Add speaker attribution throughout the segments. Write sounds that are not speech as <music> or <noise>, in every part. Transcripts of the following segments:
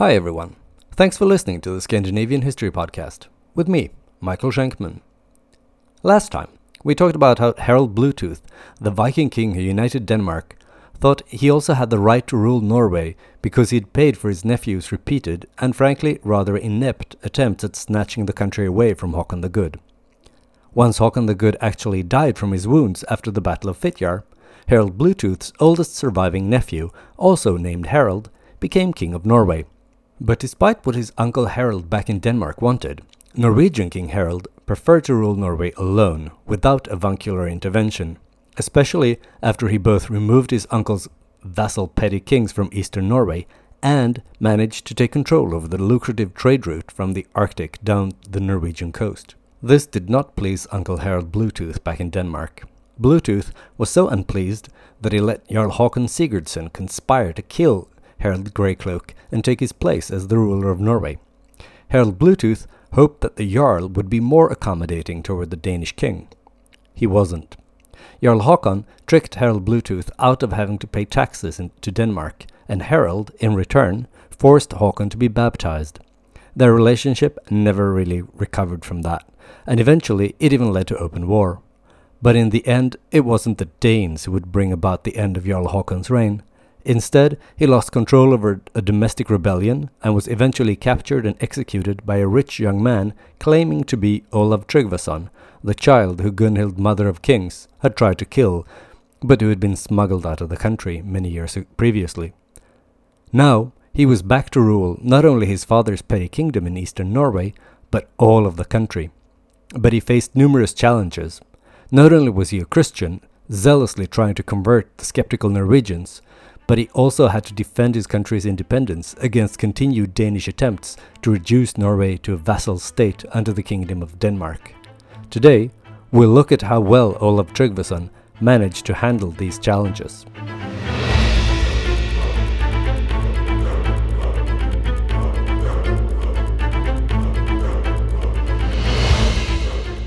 Speaker 1: Hi everyone. Thanks for listening to the Scandinavian History Podcast with me, Michael Shainkman. Last time, we talked about how Harald Bluetooth, the Viking king who united Denmark, thought he also had the right to rule Norway because he'd paid for his nephew's repeated and frankly rather inept attempts at snatching the country away from Håkon the Good. Once Håkon the Good actually died from his wounds after the Battle of Fitjar, Harald Bluetooth's oldest surviving nephew, also named Harald, became king of Norway. But despite what his uncle Harald back in Denmark wanted, Norwegian King Harald preferred to rule Norway alone, without avuncular intervention, especially after he both removed his uncle's vassal petty kings from eastern Norway and managed to take control over the lucrative trade route from the Arctic down the Norwegian coast. This did not please Uncle Harald Bluetooth back in Denmark. Bluetooth was so unpleased that he let Jarl Håkon Sigurdsson conspire to kill Harald Greycloak, and take his place as the ruler of Norway. Harald Bluetooth hoped that the Jarl would be more accommodating toward the Danish king. He wasn't. Jarl Håkon tricked Harald Bluetooth out of having to pay taxes in, to Denmark, and Harald, in return, forced Håkon to be baptized. Their relationship never really recovered from that, and eventually it even led to open war. But in the end, it wasn't the Danes who would bring about the end of Jarl Håkon's reign. Instead, he lost control over a domestic rebellion and was eventually captured and executed by a rich young man claiming to be Olav Tryggvason, the child who Gunhild, mother of kings, had tried to kill, but who had been smuggled out of the country many years previously. Now, he was back to rule not only his father's petty kingdom in eastern Norway, but all of the country. But he faced numerous challenges. Not only was he a Christian, zealously trying to convert the skeptical Norwegians, but he also had to defend his country's independence against continued Danish attempts to reduce Norway to a vassal state under the Kingdom of Denmark. Today, we'll look at how well Olav Tryggvason managed to handle these challenges.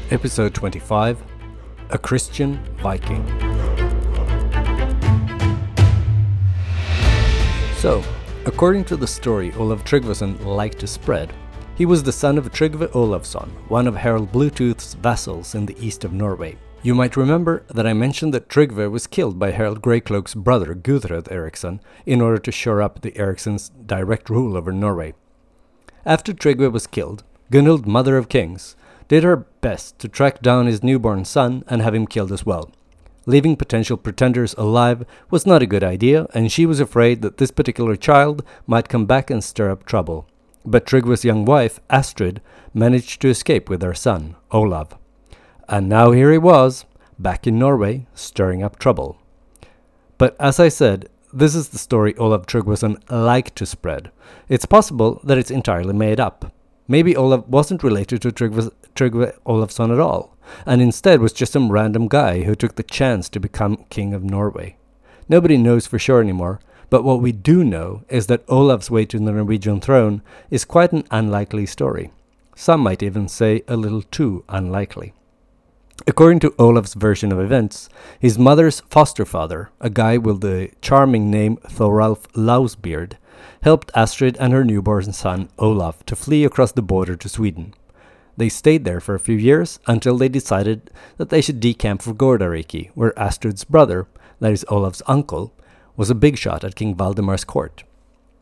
Speaker 1: Episode 25 A Christian Viking. So, according to the story Olav Tryggvason liked to spread, he was the son of Tryggve Olavsson, one of Harald Bluetooth's vassals in the east of Norway. You might remember that I mentioned that Tryggve was killed by Harald Greycloak's brother Gudred Eriksson in order to shore up the Erikssons' direct rule over Norway. After Tryggve was killed, Gunhild, Mother of Kings, did her best to track down his newborn son and have him killed as well. Leaving potential pretenders alive was not a good idea, and she was afraid that this particular child might come back and stir up trouble. But Tryggve's young wife, Astrid, managed to escape with her son, Olav. And now here he was, back in Norway, stirring up trouble. But as I said, this is the story Olav Tryggvason liked to spread. It's possible that it's entirely made up. Maybe Olav wasn't related to Tryggve, Tryggve Olafsson at all, and instead was just some random guy who took the chance to become king of Norway. Nobody knows for sure anymore, but what we do know is that Olav's way to the Norwegian throne is quite an unlikely story. Some might even say a little too unlikely. According to Olav's version of events, his mother's foster father, a guy with the charming name Thoralf Lausbeard, helped Astrid and her newborn son Olaf to flee across the border to Sweden. They stayed there for a few years until they decided that they should decamp for Gardariki, where Astrid's brother, that is Olaf's uncle, was a big shot at King Valdemar's court.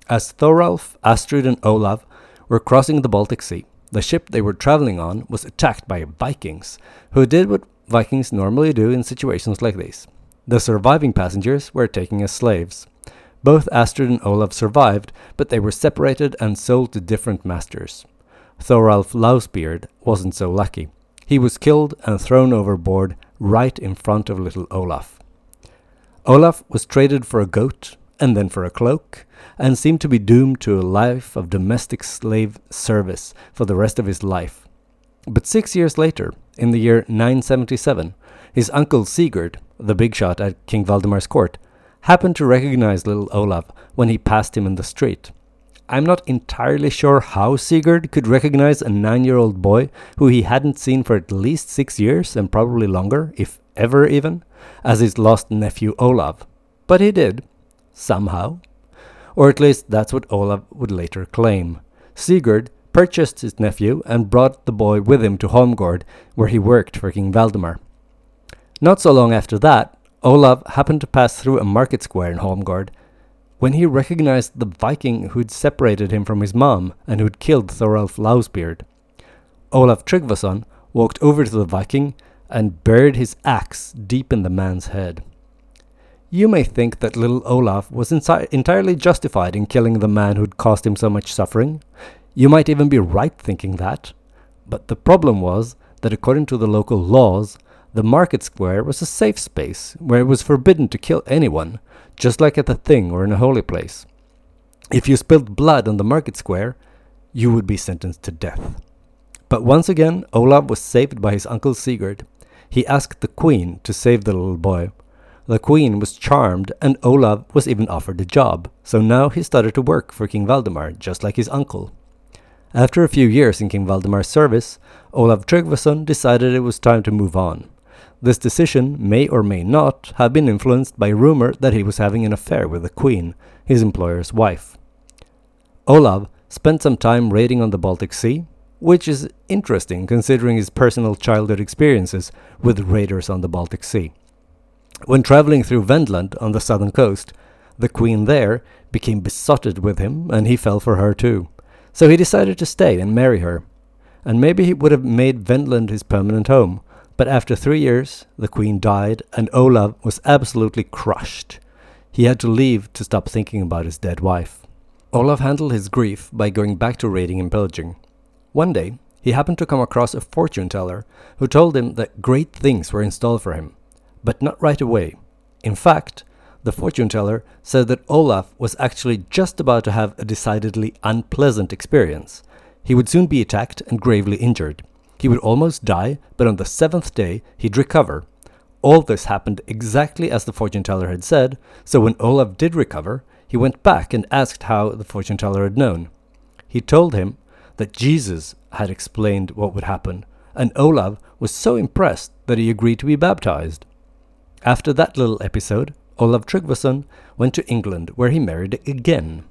Speaker 1: As Thoralf, Astrid, and Olaf were crossing the Baltic Sea, the ship they were traveling on was attacked by Vikings, who did what Vikings normally do in situations like these. The surviving passengers were taken as slaves. Both Astrid and Olaf survived, but they were separated and sold to different masters. Thoralf Lausbeard wasn't so lucky. He was killed and thrown overboard right in front of little Olaf. Olaf was traded for a goat and then for a cloak, and seemed to be doomed to a life of domestic slave service for the rest of his life. But six years later, in the year 977, his uncle Sigurd, the big shot at King Valdemar's court, happened to recognize little Olaf when he passed him in the street. I'm not entirely sure how Sigurd could recognize a nine year old boy who he hadn't seen for at least six years and probably longer, if ever even, as his lost nephew Olaf. But he did, somehow. or at least that's what Olav would later claim. Sigurd purchased his nephew and brought the boy with him to Holmgård, where he worked for King Valdemar. Not so long after that, Olav happened to pass through a market square in Holmgård when he recognized the Viking who'd separated him from his mom and who'd killed Thoralf Lausbeard. Olaf Tryggvason walked over to the Viking and buried his axe deep in the man's head. You may think that little Olaf was entirely justified in killing the man who'd caused him so much suffering. You might even be right thinking that. But the problem was that according to the local laws, the market square was a safe space where it was forbidden to kill anyone, just like at a thing or in a holy place. If you spilled blood on the market square, you would be sentenced to death. But once again, Olav was saved by his uncle Sigurd. He asked the queen to save the little boy. The queen was charmed, and Olav was even offered a job, so now he started to work for King Valdemar, just like his uncle. After a few years in King Valdemar's service, Olav Tryggvason decided it was time to move on. This decision may or may not have been influenced by rumor that he was having an affair with the queen, his employer's wife. Olav spent some time raiding on the Baltic Sea, which is interesting considering his personal childhood experiences with raiders on the Baltic Sea. When traveling through Vendland on the southern coast, the queen there became besotted with him, and he fell for her too. So he decided to stay and marry her. And maybe he would have made Vendland his permanent home, but after three years, the queen died, and Olav was absolutely crushed. He had to leave to stop thinking about his dead wife. Olav handled his grief by going back to raiding and pillaging. One day, he happened to come across a fortune teller who told him that great things were in store for him, but not right away. In fact, the fortune teller said that Olaf was actually just about to have a decidedly unpleasant experience. He would soon be attacked and gravely injured. He would almost die, but on the seventh day he'd recover. All this happened exactly as the fortune teller had said, so when Olaf did recover, he went back and asked how the fortune teller had known. He told him that Jesus had explained what would happen, and Olaf was so impressed that he agreed to be baptized. After that little episode, Olaf Tryggvason went to England where he married again.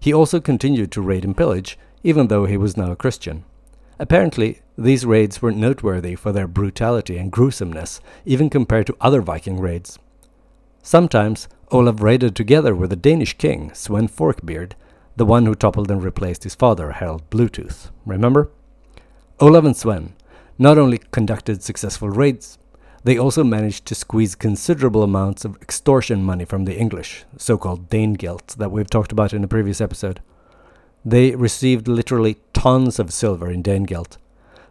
Speaker 1: He also continued to raid and pillage, even though he was now a Christian. Apparently, these raids were noteworthy for their brutality and gruesomeness, even compared to other Viking raids. Sometimes, Olaf raided together with the Danish king, Sven Forkbeard, the one who toppled and replaced his father, Harald Bluetooth. Remember? Olaf and Sven not only conducted successful raids, they also managed to squeeze considerable amounts of extortion money from the English, so called Danegeld, that we've talked about in a previous episode. They received literally tons of silver in Danegeld.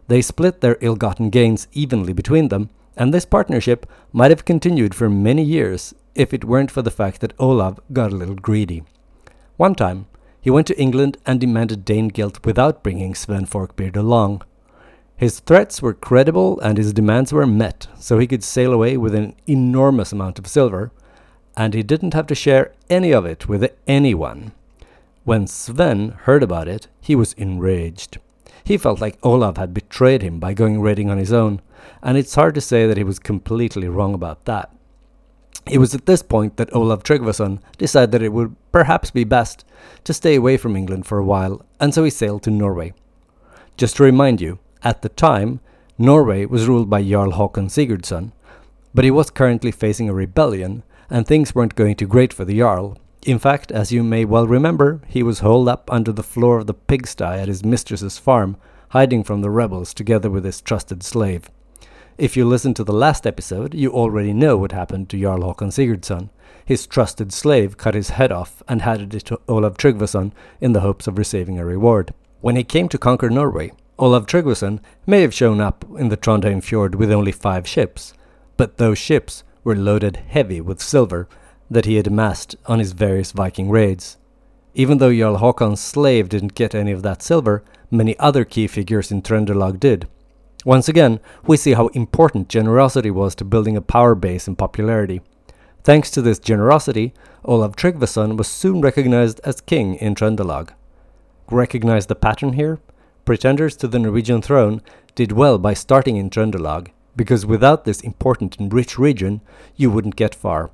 Speaker 1: They split their ill gotten gains evenly between them, and this partnership might have continued for many years if it weren't for the fact that Olav got a little greedy. One time, he went to England and demanded Danegeld without bringing Sven Forkbeard along. His threats were credible and his demands were met, so he could sail away with an enormous amount of silver, and he didn't have to share any of it with anyone. When Sven heard about it, he was enraged. He felt like Olaf had betrayed him by going raiding on his own, and it's hard to say that he was completely wrong about that. It was at this point that Olaf Tryggvason decided that it would perhaps be best to stay away from England for a while, and so he sailed to Norway. Just to remind you, at the time, Norway was ruled by Jarl Håkon Sigurdsson, but he was currently facing a rebellion, and things weren't going too great for the Jarl, in fact, as you may well remember, he was holed up under the floor of the pigsty at his mistress's farm, hiding from the rebels together with his trusted slave. If you listened to the last episode, you already know what happened to Jarl Håkon Sigurdsson. His trusted slave cut his head off and handed it to Olav Tryggvason in the hopes of receiving a reward. When he came to conquer Norway, Olav Tryggvason may have shown up in the Trondheim fjord with only five ships, but those ships were loaded heavy with silver that he had amassed on his various Viking raids. Even though Jarl Hakon's slave didn't get any of that silver, many other key figures in Trøndelag did. Once again, we see how important generosity was to building a power base and popularity. Thanks to this generosity, Olav Tryggvason was soon recognized as king in Trøndelag. Recognize the pattern here? Pretenders to the Norwegian throne did well by starting in Trøndelag, because without this important and rich region, you wouldn't get far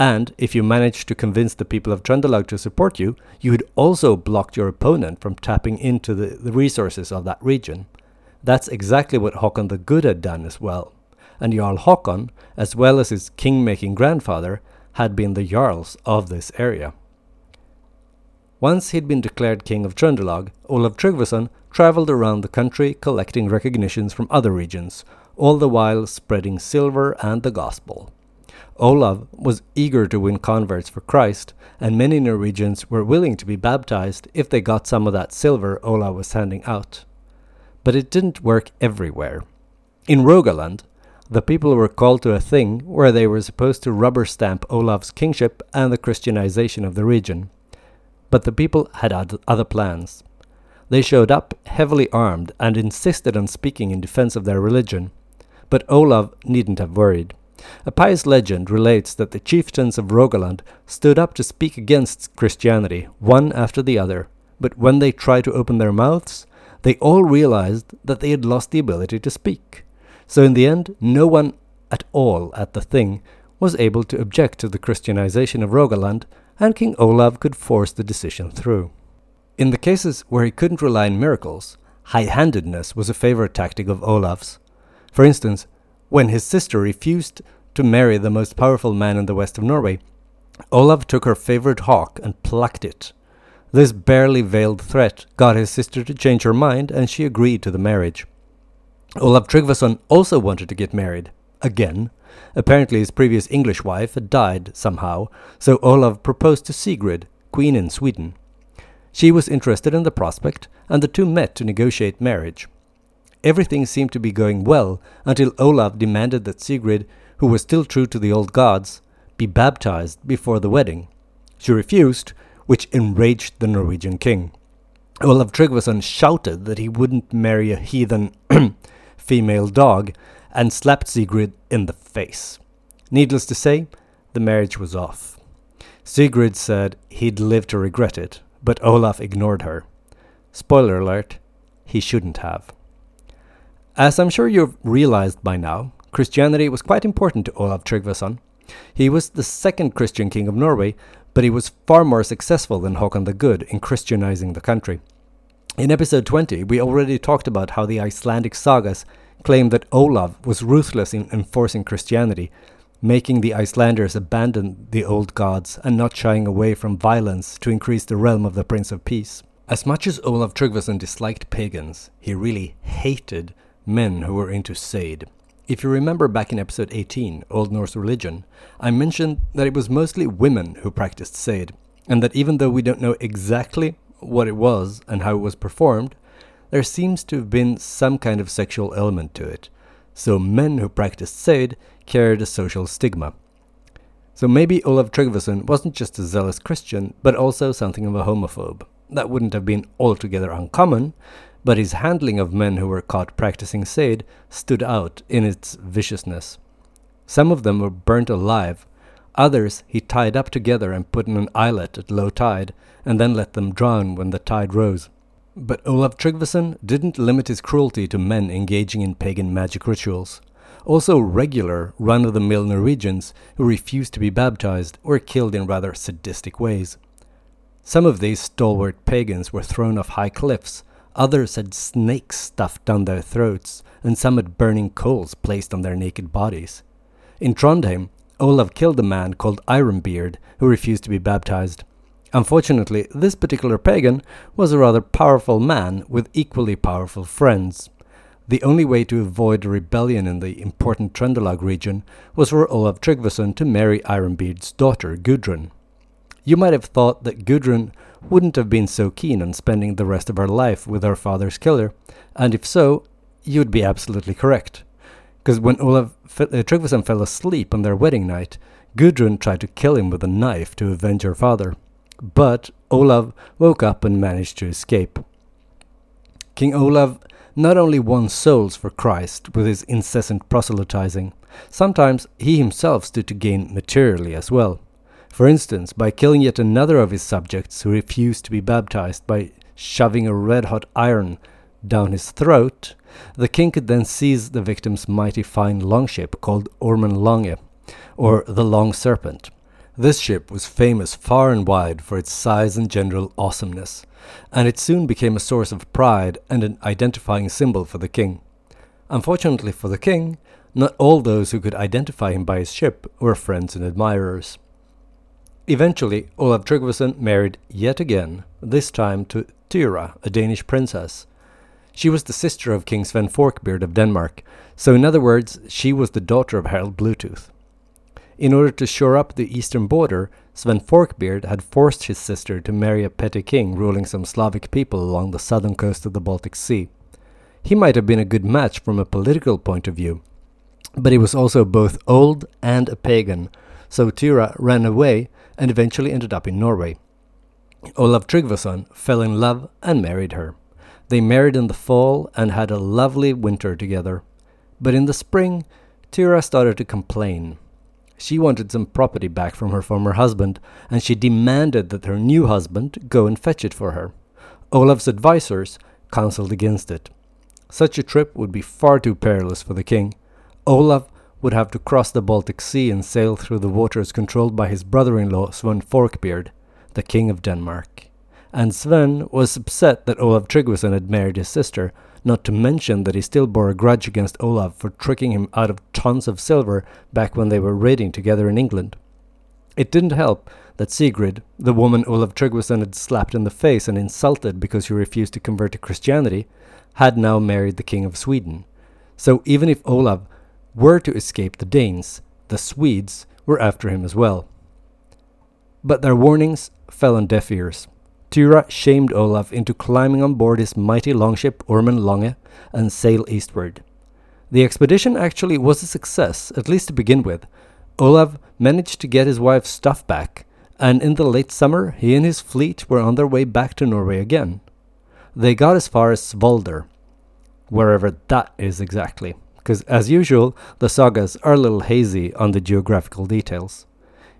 Speaker 1: And if you managed to convince the people of Trøndelag to support you, you had also blocked your opponent from tapping into the, the resources of that region. That's exactly what Håkon the Good had done as well. And Jarl Håkon, as well as his king making grandfather, had been the Jarls of this area. Once he'd been declared king of Trøndelag, Olav Tryggvason travelled around the country collecting recognitions from other regions, all the while spreading silver and the gospel. Olav was eager to win converts for Christ, and many Norwegians were willing to be baptized if they got some of that silver Olav was handing out. But it didn't work everywhere. In Rogaland, the people were called to a thing where they were supposed to rubber stamp Olav's kingship and the Christianization of the region. But the people had other plans. They showed up heavily armed and insisted on speaking in defense of their religion. But Olav needn't have worried. A pious legend relates that the chieftains of Rogaland stood up to speak against Christianity, one after the other, but when they tried to open their mouths, they all realized that they had lost the ability to speak. So in the end, no one at all at the thing was able to object to the Christianization of Rogaland, and King Olav could force the decision through. In the cases where he couldn't rely on miracles, high handedness was a favorite tactic of Olav's. For instance, when his sister refused to marry the most powerful man in the west of Norway, Olav took her favorite hawk and plucked it. This barely veiled threat got his sister to change her mind, and she agreed to the marriage. Olav Tryggvason also wanted to get married, again. Apparently, his previous English wife had died somehow, so Olav proposed to Sigrid, queen in Sweden. She was interested in the prospect, and the two met to negotiate marriage. Everything seemed to be going well until Olav demanded that Sigrid, who was still true to the old gods, be baptized before the wedding. She refused, which enraged the Norwegian king. Olav Tryggvason shouted that he wouldn't marry a heathen <clears throat> female dog and slapped Sigrid in the face. Needless to say, the marriage was off. Sigrid said he'd live to regret it, but Olaf ignored her. Spoiler alert, he shouldn't have. As I'm sure you've realized by now, Christianity was quite important to Olav Tryggvason. He was the second Christian king of Norway, but he was far more successful than Håkon the Good in Christianizing the country. In episode 20, we already talked about how the Icelandic sagas claim that Olav was ruthless in enforcing Christianity, making the Icelanders abandon the old gods and not shying away from violence to increase the realm of the Prince of Peace. As much as Olav Tryggvason disliked pagans, he really hated men who were into Seid. If you remember back in episode 18, Old Norse Religion, I mentioned that it was mostly women who practiced Seid, and that even though we don't know exactly what it was and how it was performed, there seems to have been some kind of sexual element to it. So men who practiced Seid carried a social stigma. So maybe Olav Tryggvason wasn't just a zealous Christian, but also something of a homophobe. That wouldn't have been altogether uncommon, but his handling of men who were caught practicing Seid stood out in its viciousness. Some of them were burnt alive, others he tied up together and put in an islet at low tide, and then let them drown when the tide rose. But Olav Tryggvason didn't limit his cruelty to men engaging in pagan magic rituals. Also, regular, run of the mill Norwegians who refused to be baptized were killed in rather sadistic ways. Some of these stalwart pagans were thrown off high cliffs, Others had snakes stuffed down their throats, and some had burning coals placed on their naked bodies. In Trondheim, Olav killed a man called Ironbeard who refused to be baptized. Unfortunately, this particular pagan was a rather powerful man with equally powerful friends. The only way to avoid a rebellion in the important Trøndelag region was for Olav Tryggvason to marry Ironbeard's daughter, Gudrun. You might have thought that Gudrun wouldn't have been so keen on spending the rest of her life with her father's killer, and if so, you'd be absolutely correct. Because when Olav uh, Tryggvason fell asleep on their wedding night, Gudrun tried to kill him with a knife to avenge her father. But Olav woke up and managed to escape. King Olav not only won souls for Christ with his incessant proselytizing, sometimes he himself stood to gain materially as well. For instance, by killing yet another of his subjects who refused to be baptized by shoving a red hot iron down his throat, the king could then seize the victim's mighty fine longship called Ormen Lange, or the Long Serpent. This ship was famous far and wide for its size and general awesomeness, and it soon became a source of pride and an identifying symbol for the king. Unfortunately for the king, not all those who could identify him by his ship were friends and admirers. Eventually, Olav Tryggvason married yet again, this time to Tyra, a Danish princess. She was the sister of King Sven Forkbeard of Denmark, so in other words, she was the daughter of Harald Bluetooth. In order to shore up the eastern border, Sven Forkbeard had forced his sister to marry a petty king ruling some Slavic people along the southern coast of the Baltic Sea. He might have been a good match from a political point of view, but he was also both old and a pagan, so Tyra ran away and eventually ended up in Norway. Olav Tryggvason fell in love and married her. They married in the fall and had a lovely winter together. But in the spring, Tyra started to complain. She wanted some property back from her former husband, and she demanded that her new husband go and fetch it for her. Olav's advisers counseled against it. Such a trip would be far too perilous for the king. Olav would have to cross the Baltic Sea and sail through the waters controlled by his brother in law Sven Forkbeard, the king of Denmark. And Sven was upset that Olav Tryggvason had married his sister, not to mention that he still bore a grudge against Olav for tricking him out of tons of silver back when they were raiding together in England. It didn't help that Sigrid, the woman Olav Tryggvason had slapped in the face and insulted because she refused to convert to Christianity, had now married the king of Sweden. So even if Olav were to escape the Danes, the Swedes were after him as well. But their warnings fell on deaf ears. Tyra shamed Olaf into climbing on board his mighty longship Ormen Lange and sail eastward. The expedition actually was a success, at least to begin with. Olaf managed to get his wife's stuff back, and in the late summer he and his fleet were on their way back to Norway again. They got as far as Svolder, wherever that is exactly, because as usual, the sagas are a little hazy on the geographical details.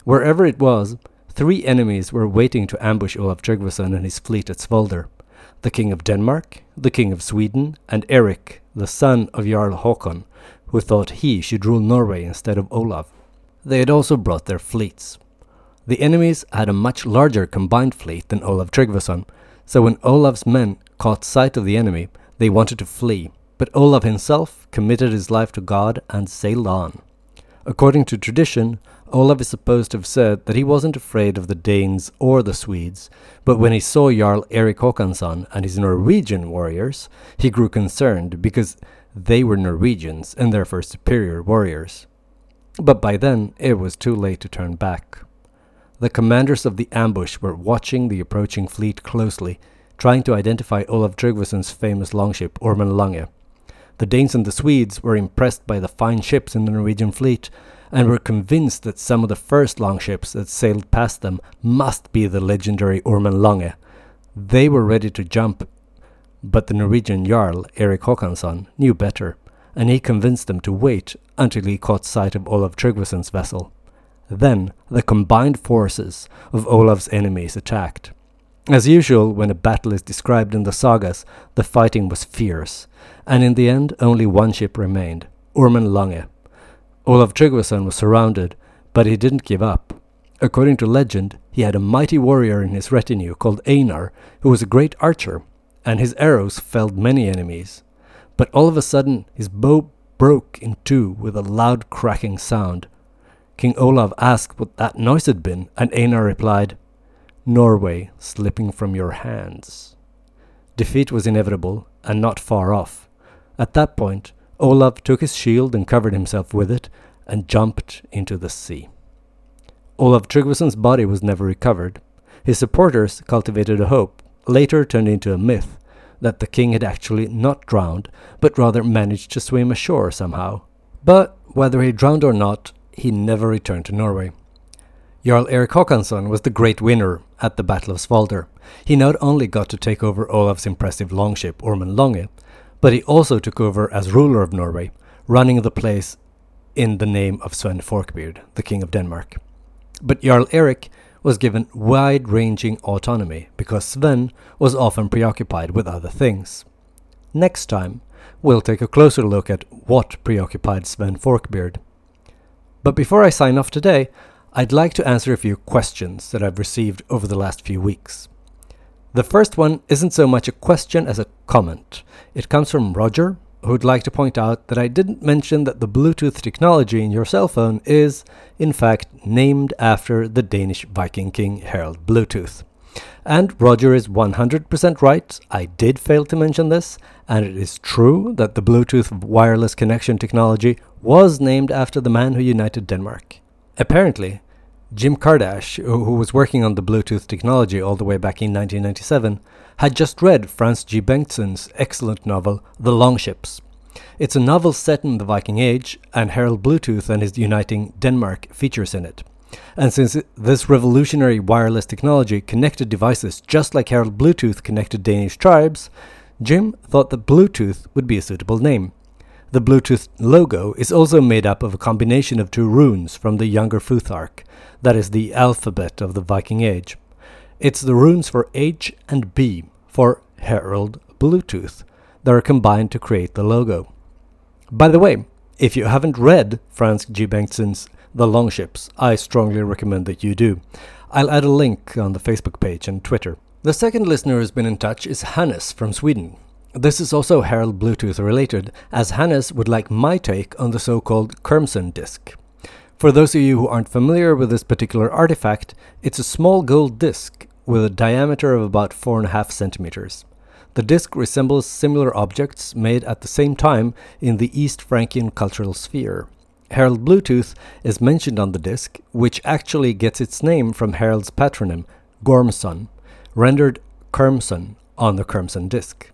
Speaker 1: Wherever it was, Three enemies were waiting to ambush Olaf Tryggvason and his fleet at Svolder the King of Denmark, the King of Sweden, and Eric, the son of Jarl Håkon, who thought he should rule Norway instead of Olaf. They had also brought their fleets. The enemies had a much larger combined fleet than Olaf Tryggvason, so when Olaf's men caught sight of the enemy, they wanted to flee, but Olaf himself committed his life to God and sailed on. According to tradition, Olav is supposed to have said that he wasn't afraid of the Danes or the Swedes, but when he saw Jarl Erik Håkansson and his Norwegian warriors, he grew concerned because they were Norwegians and therefore superior warriors. But by then it was too late to turn back. The commanders of the ambush were watching the approaching fleet closely, trying to identify Olav Tryggvason's famous longship Ormen Lange. The Danes and the Swedes were impressed by the fine ships in the Norwegian fleet and were convinced that some of the first longships that sailed past them must be the legendary Ormen Lange. They were ready to jump, but the Norwegian Jarl, Erik Håkansson, knew better, and he convinced them to wait until he caught sight of Olav Tryggvason's vessel. Then the combined forces of Olav's enemies attacked. As usual, when a battle is described in the sagas, the fighting was fierce, and in the end only one ship remained, Ormen Lange, Olaf Tryggvason was surrounded, but he didn't give up. According to legend, he had a mighty warrior in his retinue called Einar, who was a great archer, and his arrows felled many enemies. But all of a sudden, his bow broke in two with a loud cracking sound. King Olaf asked what that noise had been, and Einar replied, Norway slipping from your hands. Defeat was inevitable, and not far off. At that point, Olaf took his shield and covered himself with it, and jumped into the sea. Olaf Tryggvason's body was never recovered. His supporters cultivated a hope, later turned into a myth, that the king had actually not drowned, but rather managed to swim ashore somehow. But whether he drowned or not, he never returned to Norway. Jarl Erik Håkansson was the great winner at the Battle of Svolder. He not only got to take over Olaf's impressive longship Ormen Lange, but he also took over as ruler of Norway, running the place in the name of Sven Forkbeard, the king of Denmark. But Jarl Erik was given wide ranging autonomy because Sven was often preoccupied with other things. Next time, we'll take a closer look at what preoccupied Sven Forkbeard. But before I sign off today, I'd like to answer a few questions that I've received over the last few weeks. The first one isn't so much a question as a comment. It comes from Roger, who'd like to point out that I didn't mention that the Bluetooth technology in your cell phone is, in fact, named after the Danish Viking king Harald Bluetooth. And Roger is 100% right, I did fail to mention this, and it is true that the Bluetooth wireless connection technology was named after the man who united Denmark. Apparently, Jim Kardach, who was working on the Bluetooth technology all the way back in 1997, had just read Frans G. Bengtsson's excellent novel, The Longships. It's a novel set in the Viking Age, and Harald Bluetooth and his uniting Denmark features in it. And since this revolutionary wireless technology connected devices just like Harald Bluetooth connected Danish tribes, Jim thought that Bluetooth would be a suitable name. The Bluetooth logo is also made up of a combination of two runes from the Younger Futhark, that is the alphabet of the Viking Age. It's the runes for H and B for Harald Bluetooth that are combined to create the logo. By the way, if you haven't read Frans G. Bengtsson's The Longships, I strongly recommend that you do. I'll add a link on the Facebook page and Twitter. The second listener who's been in touch is Hannes from Sweden. This is also Harald Bluetooth related, as Hannes would like my take on the so called Curmsun disk. For those of you who aren't familiar with this particular artifact, it's a small gold disc with a diameter of about 4.5 centimeters. The disc resembles similar objects made at the same time in the East Frankian cultural sphere. Harald Bluetooth is mentioned on the disc, which actually gets its name from Harald's patronym, Gormson, rendered Curmsun on the Curmsun disc.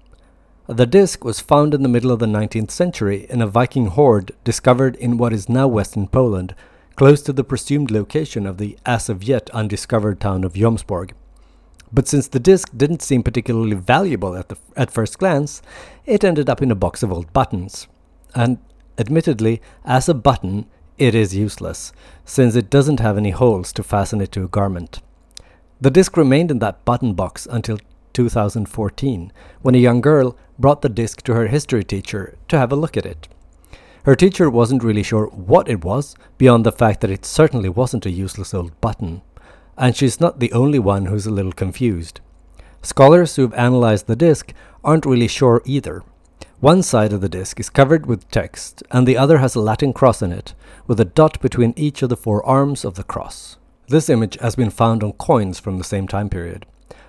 Speaker 1: The disc was found in the middle of the 19th century in a Viking hoard discovered in what is now western Poland, close to the presumed location of the as of yet undiscovered town of Jomsborg. But since the disc didn't seem particularly valuable at, the, at first glance, it ended up in a box of old buttons. And admittedly, as a button, it is useless, since it doesn't have any holes to fasten it to a garment. The disc remained in that button box until 2014, when a young girl brought the disc to her history teacher to have a look at it. Her teacher wasn't really sure what it was, beyond the fact that it certainly wasn't a useless old button. And she's not the only one who's a little confused. Scholars who've analyzed the disk aren't really sure either. One side of the disk is covered with text, and the other has a Latin cross in it, with a dot between each of the four arms of the cross. This image has been found on coins from the same time period.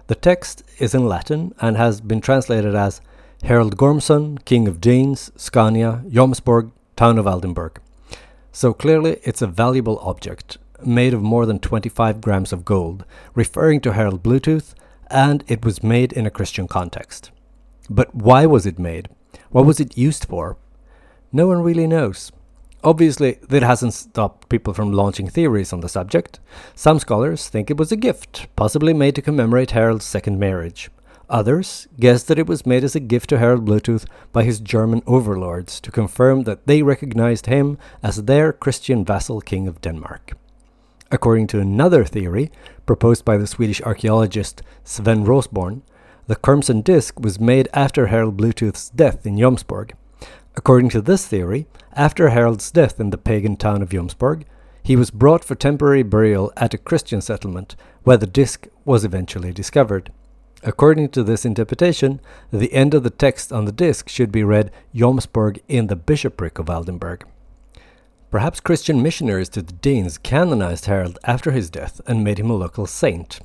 Speaker 1: The text is in Latin and has been translated as Harald Gormson, King of Danes, Scania, Jomsborg, town of Aldenburg. So clearly, it's a valuable object, made of more than 25 grams of gold, referring to Harald Bluetooth, and it was made in a Christian context. But why was it made? What was it used for? No one really knows. Obviously, that hasn't stopped people from launching theories on the subject. Some scholars think it was a gift, possibly made to commemorate Harald's second marriage. Others guess that it was made as a gift to Harald Bluetooth by his German overlords to confirm that they recognized him as their Christian vassal king of Denmark. According to another theory, proposed by the Swedish archaeologist Sven Rosborn, the Curmsun disc was made after Harald Bluetooth's death in Jomsborg. According to this theory, after Harald's death in the pagan town of Jomsborg, he was brought for temporary burial at a Christian settlement, where the disc was eventually discovered. According to this interpretation, the end of the text on the disc should be read Jomsborg in the bishopric of Aldenburg. Perhaps Christian missionaries to the Danes canonized Harald after his death and made him a local saint.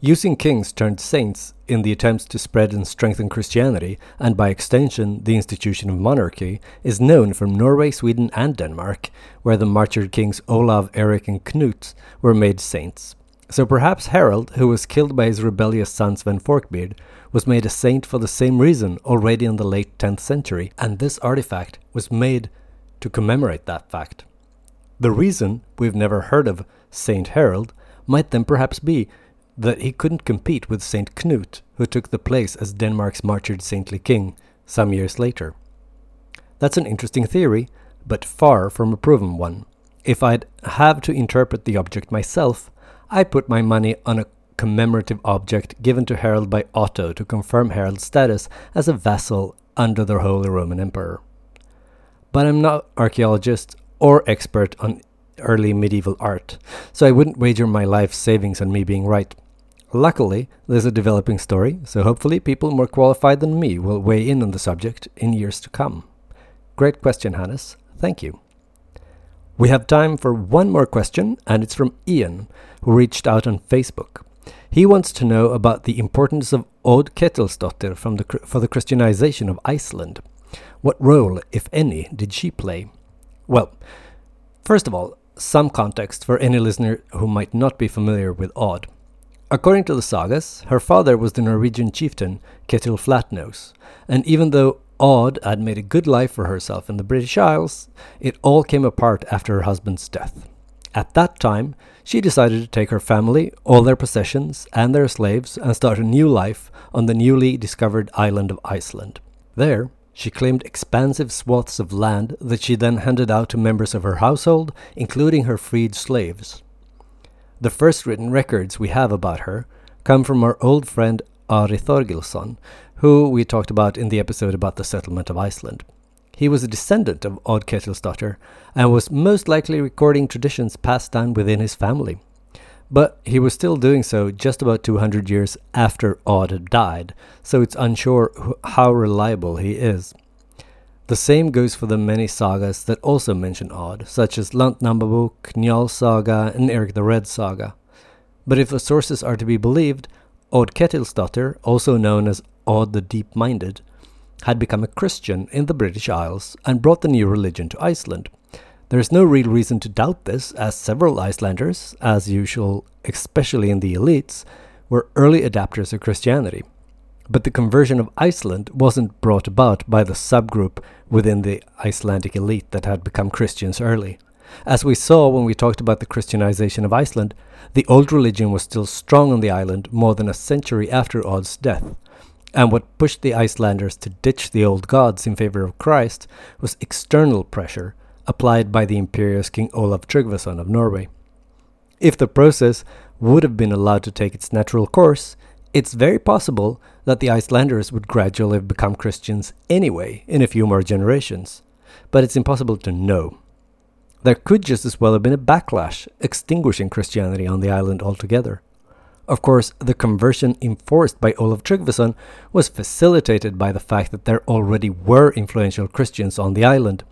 Speaker 1: Using kings turned saints in the attempts to spread and strengthen Christianity, and by extension the institution of monarchy, is known from Norway, Sweden, and Denmark, where the martyred kings Olav, Erik, and Knut were made saints. So perhaps Harald, who was killed by his rebellious son Sven Forkbeard, was made a saint for the same reason already in the late 10th century, and this artifact was made to commemorate that fact. The reason we've never heard of Saint Harald might then perhaps be that he couldn't compete with Saint Knut, who took the place as Denmark's martyred saintly king some years later. That's an interesting theory, but far from a proven one. If I'd have to interpret the object myself, I put my money on a commemorative object given to Harald by Otto to confirm Harald's status as a vassal under the Holy Roman Emperor. But I'm not archaeologist or expert on early medieval art, so I wouldn't wager my life savings on me being right. Luckily, there's a developing story, so hopefully people more qualified than me will weigh in on the subject in years to come. Great question, Hannes. Thank you. We have time for one more question, and it's from Ian, who reached out on Facebook. He wants to know about the importance of Aud Ketilsdottir from the, for the Christianization of Iceland. What role, if any, did she play? Well, first of all, some context for any listener who might not be familiar with Aud. According to the sagas, her father was the Norwegian chieftain Ketil Flatnose, and even though Aud had made a good life for herself in the British Isles, it all came apart after her husband's death. At that time, she decided to take her family, all their possessions, and their slaves and start a new life on the newly discovered island of Iceland. There, she claimed expansive swaths of land that she then handed out to members of her household, including her freed slaves. The first written records we have about her come from our old friend Ari Thorgilsson, who we talked about in the episode about the settlement of Iceland. He was a descendant of Aud Ketilsdottir and was most likely recording traditions passed down within his family. But he was still doing so just about 200 years after Aud had died, so it's unsure how reliable he is. The same goes for the many sagas that also mention Aud, such as Landnámabók, Njal Saga, and Eric the Red Saga. But if the sources are to be believed, Aud Ketilsdottir, also known as Aud the Deep Minded, had become a Christian in the British Isles and brought the new religion to Iceland. There is no real reason to doubt this, as several Icelanders, as usual, especially in the elites, were early adapters of Christianity. But the conversion of Iceland wasn't brought about by the subgroup within the Icelandic elite that had become Christians early. As we saw when we talked about the Christianization of Iceland, the old religion was still strong on the island more than a century after Aud's death. And what pushed the Icelanders to ditch the old gods in favor of Christ was external pressure applied by the imperious King Olav Tryggvason of Norway. If the process would have been allowed to take its natural course, it's very possible that the Icelanders would gradually have become Christians anyway in a few more generations, but it's impossible to know. There could just as well have been a backlash, extinguishing Christianity on the island altogether. Of course, the conversion enforced by Olav Tryggvason was facilitated by the fact that there already were influential Christians on the island,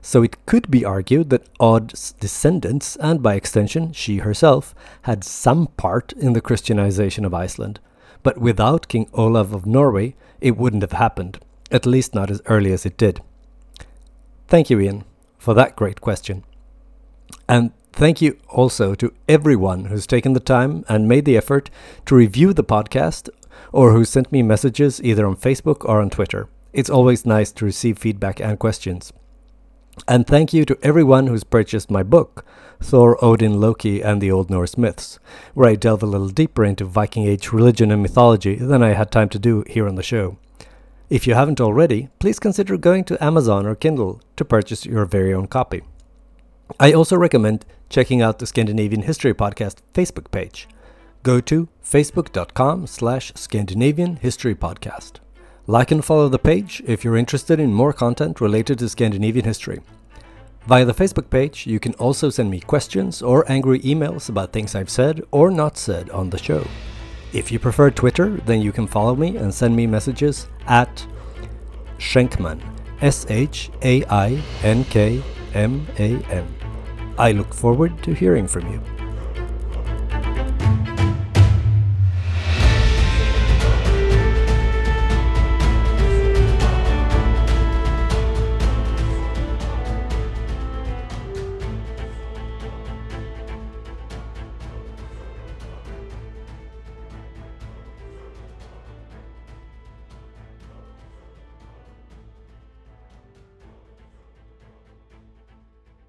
Speaker 1: so it could be argued that Aud's descendants, and by extension she herself, had some part in the Christianization of Iceland. But without King Olav of Norway, it wouldn't have happened, at least not as early as it did. Thank you, Ian, for that great question. And thank you also to everyone who's taken the time and made the effort to review the podcast or who sent me messages either on Facebook or on Twitter. It's always nice to receive feedback and questions. And thank you to everyone who's purchased my book, Thor, Odin, Loki, and the Old Norse Myths, where I delve a little deeper into Viking Age religion and mythology than I had time to do here on the show. If you haven't already, please consider going to Amazon or Kindle to purchase your very own copy. I also recommend checking out the Scandinavian History Podcast Facebook page. Go to facebook.com slash Scandinavian History Podcast. Like and follow the page if you're interested in more content related to Scandinavian history. Via the Facebook page, you can also send me questions or angry emails about things I've said or not said on the show. If you prefer Twitter, then you can follow me and send me messages at Shainkman, S H A I N K M A N. I look forward to hearing from you.